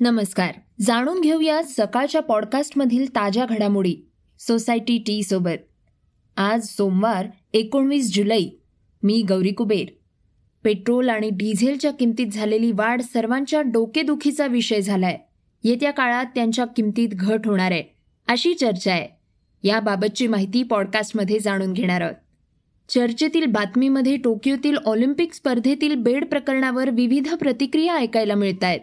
नमस्कार. जाणून घेऊया सकाळच्या पॉडकास्टमधील ताज्या घडामोडी. सोसायटी टी सोबत. आज सोमवार एकोणवीस जुलै. मी गौरी कुबेर. पेट्रोल आणि डिझेलच्या किमतीत झालेली वाढ सर्वांच्या डोकेदुखीचा विषय झालाय. येत्या काळात त्यांच्या किमतीत घट होणार आहे अशी चर्चा आहे. याबाबतची माहिती पॉडकास्टमध्ये जाणून घेणार आहोत. चर्चेतील बातमीमध्ये टोकियोतील ऑलिम्पिक स्पर्धेतील बेड प्रकरणावर विविध प्रतिक्रिया ऐकायला मिळत आहेत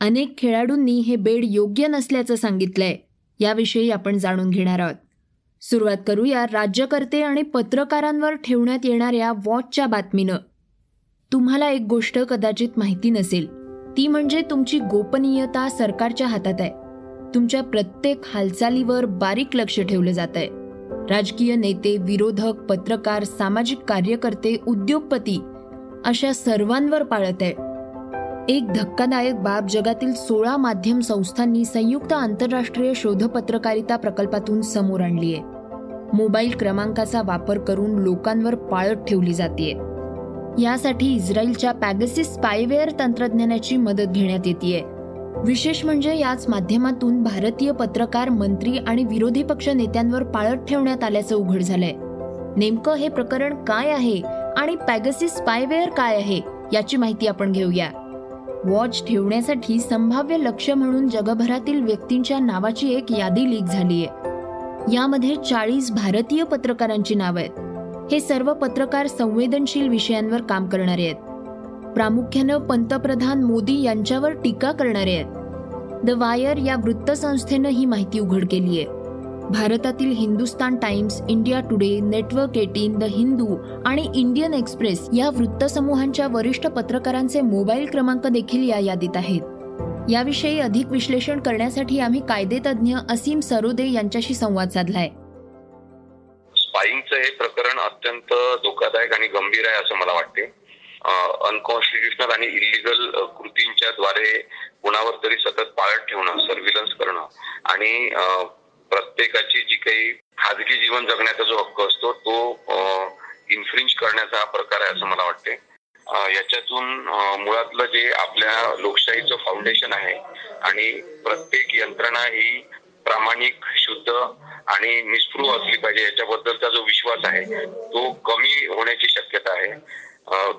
अनेक खेळाडूंनी हे बेड योग्य नसल्याचं सांगितलंय. याविषयी आपण जाणून घेणार आहोत. सुरुवात करूया राज्यकर्ते आणि पत्रकारांवर ठेवण्यात येणाऱ्या वॉचच्या बातमीनं. तुम्हाला एक गोष्ट कदाचित माहिती नसेल. ती म्हणजे तुमची गोपनीयता सरकारच्या हातात आहे. तुमच्या प्रत्येक हालचालीवर बारीक लक्ष ठेवलं जात आहे राजकीय नेते विरोधक पत्रकार सामाजिक कार्यकर्ते उद्योगपती अशा सर्वांवर पाळत आहे. एक धक्कादायक बाब जगातील सोळा माध्यम संस्थांनी संयुक्त आंतरराष्ट्रीय शोधपत्रकारिता प्रकल्पातून समोर आणली आहे. मोबाईल क्रमांकाचा वापर करून लोकांवर पाळत ठेवली जाते यासाठी इस्रायलच्या पॅगसिस स्पायवेअर तंत्रज्ञानाची मदत घेण्यात येते विशेष म्हणजे याच माध्यमातून भारतीय पत्रकार मंत्री आणि विरोधी पक्ष नेत्यांवर पाळत ठेवण्यात आल्याचं उघड झालंय. नेमकं हे प्रकरण काय आहे आणि पॅगसिस स्पायवेअर काय आहे याची माहिती आपण घेऊया. वॉच ठेवण्यासाठी संभाव्य लक्ष म्हणून जगभरातील व्यक्तींच्या नावाची एक यादी लीक झाली आहे यामध्ये चाळीस भारतीय पत्रकारांची नावं आहेत. हे सर्व पत्रकार संवेदनशील विषयांवर काम करणारे आहेत. प्रामुख्यानं पंतप्रधान मोदी यांच्यावर टीका करणारे आहेत. द वायर या वृत्तसंस्थेनं ही माहिती उघड केली आहे भारतातील Hindustan Times India Today network eighteen the Hindu आणि इंडियन एक्सप्रेस या वृत्तसमूहांच्या वरिष्ठ पत्रकारांचे मोबाईल क्रमांक देखील या यादीत आहेत. याविषयी अधिक विश्लेषण करण्यासाठी आम्ही कायदेतज्ञ असीम सरोदे यांच्याशी संवाद साधलाय. स्पाईंगचं हे प्रकरण अत्यंत धोकादायक आणि गंभीर आहे असं मला वाटते. अनकॉन्स्टिट्युशनल आणि इलिगल कृतींच्या द्वारे कुणावर तरी सतत पाळत ठेवणं सर्व्हिलन्स करणं आणि प्रत्येकाची जी काही खाजगी जीवन जगण्याचा जो हक्क असतो तो इन्फ्रिंज करण्याचा हा प्रकार आहे असं मला वाटते याच्यातून मुळातलं जे आपल्या लोकशाहीचं फाउंडेशन आहे आणि प्रत्येक यंत्रणा ही प्रामाणिक शुद्ध आणि निस्पृह असली पाहिजे याच्याबद्दलचा जो विश्वास आहे तो कमी होण्याची शक्यता आहे.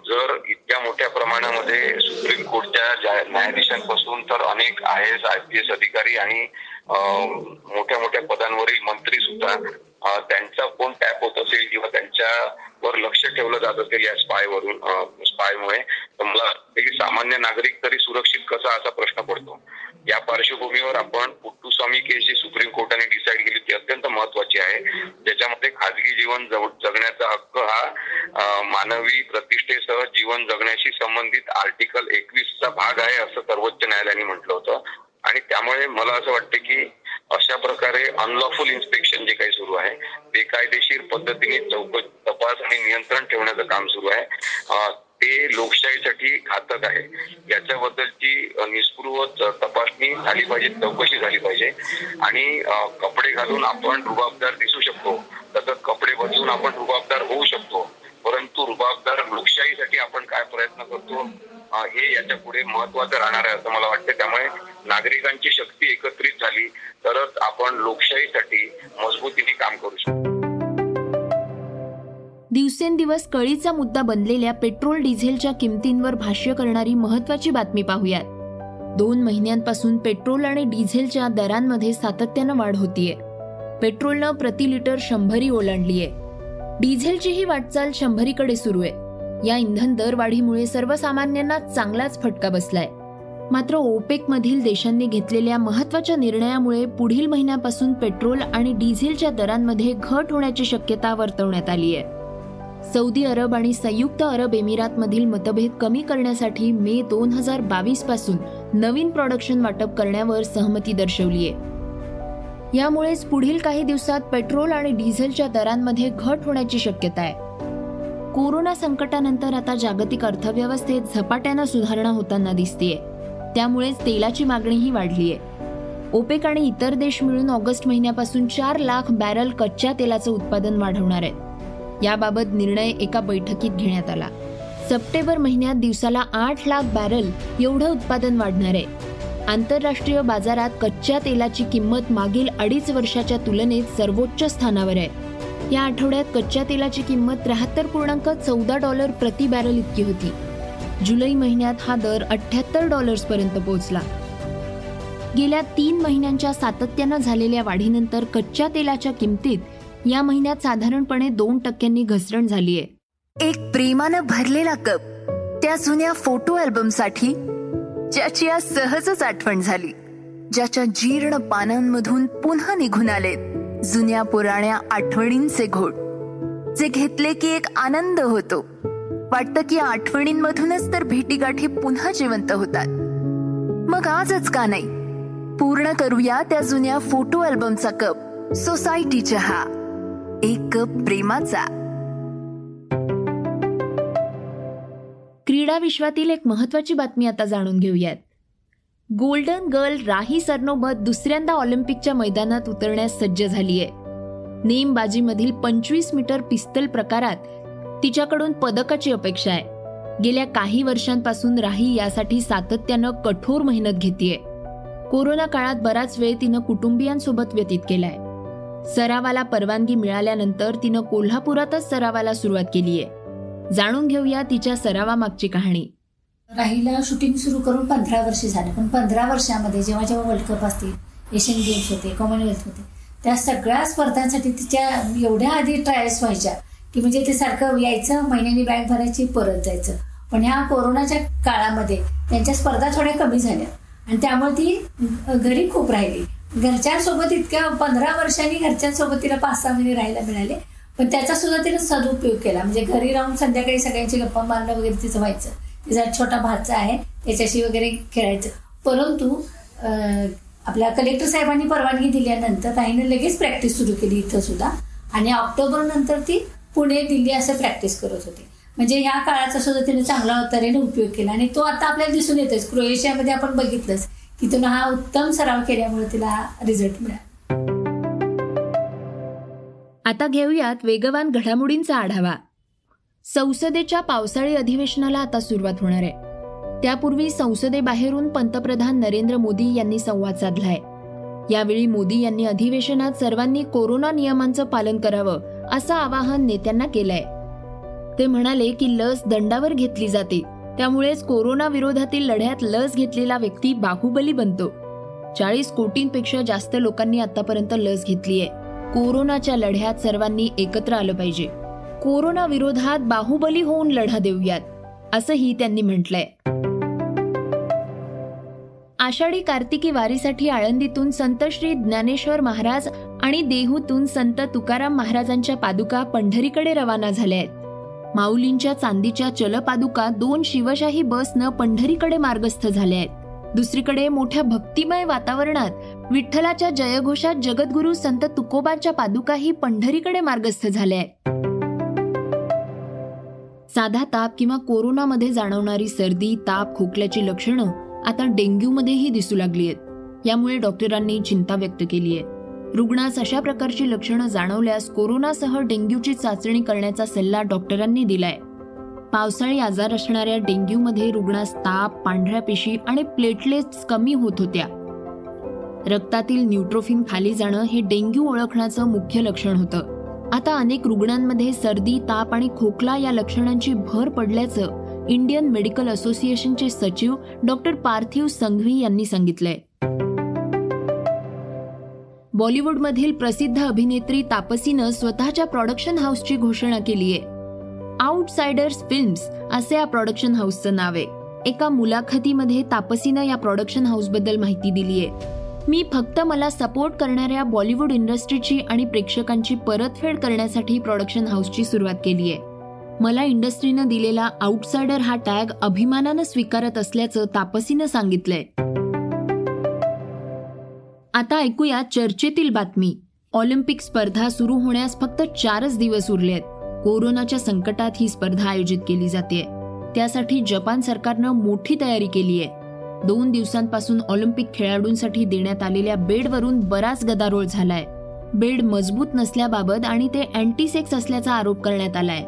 जर इतक्या मोठ्या प्रमाणामध्ये सुप्रीम कोर्टच्या न्यायाधीशांपासून तर अनेक I S I P S अधिकारी आणि मोठ्या मोठ्या पदांवरील मंत्री सुद्धा त्यांचा फोन टॅप होत असेल किंवा त्यांच्यावर लक्ष ठेवलं जात असेल या स्पायवरून स्पायमुळे तर मला सामान्य नागरिक तरी सुरक्षित कसा असा प्रश्न पडतो? या पार्श्वभूमीवर आपण पुट्टुस्वामी केस जी सुप्रीम कोर्टाने डिसाईड केली ती अत्यंत महत्वाची आहे. ज्याच्यामध्ये खाजगी जीवन जगण्याचा हक्क हा मानवी प्रतिष्ठेसह जीवन जगण्याशी संबंधित आर्टिकल एकवीसचा भाग आहे असं सर्वोच्च न्यायालयाने म्हटलं होतं. आणि त्यामुळे मला असं वाटतं की अशा प्रकारे अनलॉफुल इन्स्पेक्शन जे काही सुरू आहे बेकायदेशीर पद्धतीने चौकशी तपास आणि नियंत्रण ठेवण्याचं काम सुरू आहे. ते लोकशाहीसाठी घातक आहे. याच्याबद्दलची निस्पृह तपासणी झाली पाहिजे चौकशी झाली पाहिजे. आणि कपडे घालून आपण रुबाबदार दिसू शकतो. तसंच कपडे बदलून आपण रुबाबदार होऊ शकतो. परंतु रुबाबदार लोकशाहीसाठी आपण काय प्रयत्न करतो? हे याच्यापुढे महत्वाचं राहणार आहे असं मला वाटतं. त्यामुळे नागरिकांची शक्ती एकत्रित झाली तरच आपण लोकशाहीसाठी मजबूतीने काम करू शकतो. दिवसेंदिवस कळीचा मुद्दा बनलेल्या पेट्रोल डिझेलच्या किमतींवर भाष्य करणारी महत्वाची बातमी पाहूयात. दोन महिन्यांपासून पेट्रोल आणि डिझेलच्या दरांमध्ये सातत्यानं वाढ होतीये. पेट्रोलनं प्रति लिटर शंभरी ओलांडलीय. डिझेलचीही वाटचाल शंभरीकडे सुरू आहे या इंधन दरवाढीमुळे सर्वसामान्यांना चांगलाच फटका बसलाय. मात्र ओपेकमधील देशांनी घेतलेल्या महत्त्वाच्या निर्णयामुळे पुढील महिन्यापासून पेट्रोल आणि डिझेलच्या दरांमध्ये घट होण्याची शक्यता वर्तवण्यात आली आहे. सौदी अरब आणि संयुक्त अरब एमिरातमधील मतभेद कमी करण्यासाठी मे दोन हजार बावीसपासून नवीन प्रोडक्शन वाटप करण्यावर सहमती दर्शवली आहे. यामुळेच पुढील काही दिवसात पेट्रोल आणि डिझेलच्या दरांमध्ये घट होण्याची शक्यता आहे. कोरोना संकटानंतर आता जागतिक अर्थव्यवस्थेत झपाट्यानं सुधारणा होताना दिसतीये. त्यामुळेच तेलाची मागणीही वाढलीय. ओपेक आणि इतर देश मिळून ऑगस्ट महिन्यापासून चार लाख बॅरल कच्च्या तेलाचं उत्पादन वाढवणार आहेत. याबाबत निर्णय एका बैठकीत घेण्यात आला. सप्टेंबर महिन्यात दिवसाला आठ लाख बॅरल एवढं उत्पादन वाढणार आहे. आंतरराष्ट्रीय बाजारात कच्च्या तेलाची किंमत मागील अडीच वर्षाच्या तुलनेत सर्वोच्च स्थानावर आहे. या आठवड्यात कच्च्या तेलाची किंमत त्र्याहत्तर पूर्णांक चौदा डॉलर प्रति बॅरल इतकी होती. जुलै महिन्यात हा दर अठ्याहत्तर डॉलर्सपर्यंत पोहोचला. गेल्या तीन महिन्यांच्या सातत्यानं झालेल्या वाढीनंतर कच्च्या तेलाच्या किमतीत या महिन्यात साधारणपणे दोन टक्क्यांनी घसरण झाली आहे. एक प्रेमानं भरलेला कप त्या जुन्या फोटो अल्बमसाठी ज्याची आज सहजच आठवण झाली ज्याच्या जीर्ण पानांमधून पुन्हा निघून आले जुन्या पुराण्या आठवणींचे घोट जे घेतले की एक आनंद होतो. वाटतं की आठवणींमधूनच तर भेटीगाठी पुन्हा जिवंत होतात. मग आजच का नाही? पूर्ण करूया त्या जुन्या फोटो अल्बमचा कप सोसायटी चहा एक कप प्रेमाचा. क्रीडा विश्वातील एक महत्वाची बातमी आता जाणून घेऊयात. गोल्डन गर्ल राही सरनोबत दुसऱ्यांदा ऑलिम्पिकच्या मैदानात उतरण्यास सज्ज झालीय. नेमबाजीमधील पंचवीस मीटर पिस्तल प्रकारात तिच्याकडून पदकाची अपेक्षा आहे. गेल्या काही वर्षांपासून राही यासाठी सातत्यानं कठोर मेहनत घेतीये. कोरोना काळात बराच वेळ तिनं कुटुंबियांसोबत व्यतीत केलाय. सरावाला परवानगी मिळाल्यानंतर तिनं कोल्हापुरातच सरावाला सुरुवात केलीय. जाणून घेऊया तिच्या सरावामागची कहाणी. राहीला शूटिंग सुरू करून पंधरा वर्ष झाले. पण पंधरा वर्षामध्ये जेव्हा जेव्हा वर्ल्ड कप असतील एशियन गेम्स होते कॉमनवेल्थ होते त्या सगळ्या स्पर्धांसाठी तिच्या एवढ्या आधी ट्रायल्स व्हायच्या की म्हणजे ते सारखं यायचं महिन्यानी बॅग भरायची परत जायचं. पण ह्या कोरोनाच्या काळामध्ये त्यांच्या स्पर्धा थोड्या कमी झाल्या. आणि त्यामुळे ती घरी खूप राहिली. घरच्यांसोबत इतक्या पंधरा वर्षांनी घरच्यांसोबत तिला पाच सहा महिने राहायला मिळाले. पण त्याचा सुद्धा तिला सदुपयोग केला. म्हणजे घरी राहून संध्याकाळी सगळ्यांची गप्पा मारणं वगैरे तिचं व्हायचं. तिचा छोटा भाचा आहे त्याच्याशी वगैरे खेळायचं. परंतु आपल्या कलेक्टर साहेबांनी परवानगी दिल्यानंतर ताईने लगेच प्रॅक्टिस सुरू केली इथं सुद्धा. आणि ऑक्टोबर नंतर ती पुणे दिल्ली असं प्रॅक्टिस करत होते. म्हणजे ह्या काळाचा सुद्धा तिने चांगला तऱ्हेने उपयोग केला. आणि तो आता आपल्याला दिसून येतोच क्रोएशियामध्ये आपण बघितलंच की तिनं हा उत्तम सराव केल्यामुळे तिला रिझल्ट मिळाला. आता घेऊयात वेगवान घडामोडींचा आढावा. संसदेच्या पावसाळी अधिवेशनाला आता सुरुवात होणार आहे. त्यापूर्वी संसदेबाहेरून पंतप्रधान नरेंद्र मोदी यांनी संवाद साधलाय. यावेळी मोदी यांनी अधिवेशनात सर्वांनी कोरोना नियमांचं पालन करावं असं आवाहन नेत्यांना केलंय. ते म्हणाले की लस दंडावर घेतली जाते. त्यामुळेच कोरोना विरोधातील लढ्यात लस घेतलेला व्यक्ती बाहुबली बनतो. चाळीस कोटींपेक्षा जास्त लोकांनी आतापर्यंत लस घेतली आहे कोरोनाच्या लढ्यात सर्वांनी एकत्र आलं पाहिजे. कोरोना विरोधात बाहुबली होऊन लढा देऊयात असंही त्यांनी म्हटलंय. आषाढी कार्तिकी वारीसाठी आळंदीतून संत श्री ज्ञानेश्वर महाराज आणि देहूतून संत तुकाराम महाराजांच्या पादुका पंढरीकडे रवाना झाल्या आहेत. माऊलींच्या चांदीच्या चलपादुका दोन शिवशाही बसनं पंढरीकडे मार्गस्थ झाल्या आहेत. दुसरीकडे मोठ्या भक्तिमय वातावरणात विठ्ठलाच्या जयघोषात जगद्गुरु संत तुकोबांच्या पादुकाही पंढरीकडे मार्गस्थ झाल्या आहेत. साधा ताप किंवा कोरोनामध्ये जाणवणारी सर्दी ताप खोकल्याची लक्षणं आता डेंग्यूमध्येही दिसू लागली आहेत यामुळे डॉक्टरांनी चिंता व्यक्त केली आहे रुग्णास अशा प्रकारची लक्षणं जाणवल्यास कोरोनासह डेंग्यूची चाचणी करण्याचा सल्ला डॉक्टरांनी दिलाय. पावसाळी आजार असणाऱ्या डेंग्यूमध्ये रुग्णास ताप पांढऱ्या पेशी आणि प्लेटलेट्स कमी होत होत्या. रक्तातील न्यूट्रोफिन खाली जाणं हे डेंग्यू ओळखण्याचं मुख्य लक्षण होतं. आता अनेक रुग्णांमध्ये सर्दी ताप आणि खोकला या लक्षणांची भर पडल्याचं इंडियन मेडिकल असोसिएशनचे सचिव डॉक्टर पार्थिव संघवी यांनी सांगितलंय. बॉलिवूडमधील प्रसिद्ध अभिनेत्री तापसीनं स्वतःच्या प्रॉडक्शन हाऊसची घोषणा केली आहे आउटसायडर्स फिल्म्स असे या प्रॉडक्शन हाऊसचं नाव आहे. एका मुलाखतीमध्ये तापसीनं या प्रॉडक्शन हाऊसबद्दल माहिती दिली आहे मी फक्त मला सपोर्ट करणाऱ्या बॉलिवूड इंडस्ट्रीची आणि प्रेक्षकांची परतफेड करण्यासाठी प्रोडक्शन हाऊसची सुरुवात केली आहे. मला इंडस्ट्रीनं दिलेला आउटसायडर हा टॅग अभिमानानं स्वीकारत असल्याचं तापसीनं सांगितलंय. आता ऐकूया चर्चेतील बातमी. ऑलिम्पिक स्पर्धा सुरू होण्यास फक्त चारच दिवस उरले आहेत. कोरोनाच्या संकटात ही स्पर्धा आयोजित केली जाते. त्यासाठी जपान सरकारनं मोठी तयारी केली आहे. दोन दिवसांपासून ऑलिम्पिक खेळाडूंसाठी देण्यात आलेल्या बेडवरून बराच गदारोळ झालाय. बेड मजबूत नसल्याबाबत आणि ते अँटीसेक्स असल्याचा आरोप करण्यात आलाय.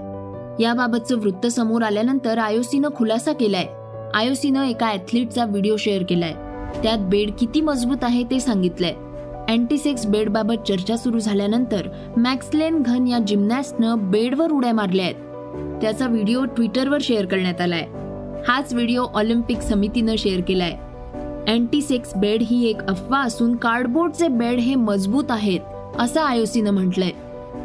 याबाबतचं वृत्त समोर आल्यानंतर आयोसीनं खुलासा केलाय. आयोसीनं एका ऍथलीटचा व्हिडिओ शेअर केलाय. त्यात बेड किती मजबूत आहे ते सांगितलंय. अँटीसेक्स बेडबाबत चर्चा सुरू झाल्यानंतर मॅक्सलेन घन या जिम्नॅस्टनं बेडवर उड्या मारल्या आहेत त्याचा व्हिडिओ ट्विटरवर शेअर करण्यात आलाय. हाच व्हिडिओ ऑलिम्पिक समितीनं शेअर केलाय. अँटीसेक्स बेड ही एक अफवा असून कार्डबोर्डचे बेड हे मजबूत आहेत असं आयओसीनं म्हटलंय.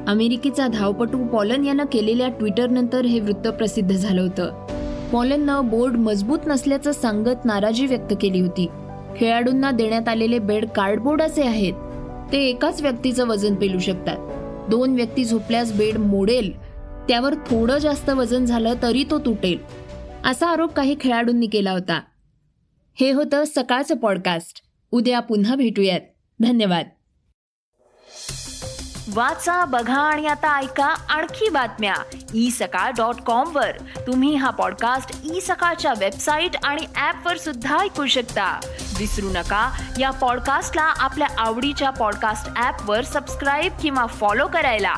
अमेरिकेचा धावपटू पॉलन यानं केलेल्या ट्विटरनंतर हे वृत्त प्रसिद्ध झालं होतं. पॉलननं बोर्ड मजबूत नसल्याचं सांगत नाराजी व्यक्त केली होती. खेळाडूंना देण्यात आलेले बेड कार्डबोर्ड असे आहेत. ते एकाच व्यक्तीचं वजन पेलू शकतात. दोन व्यक्ती झोपल्यास बेड मोडेल. त्यावर थोडं जास्त वजन झालं तरी तो तुटेल. असा आरोप काही खेळाडूंनी केला होता. हे होतं सकाळचं पॉडकास्ट उद्या पुन्हा भेटूयात. धन्यवाद. वाचा बघा आणि आता ऐका आणखी बातम्या. ई सकाळ डॉट कॉम वर. तुम्ही हा पॉडकास्ट ई सकाळच्या वेबसाईट आणि ऍप वर सुद्धा ऐकू शकता. विसरू नका या पॉडकास्टला आपल्या आवडीच्या पॉडकास्ट ऍप वर सबस्क्राईब किंवा फॉलो करायला.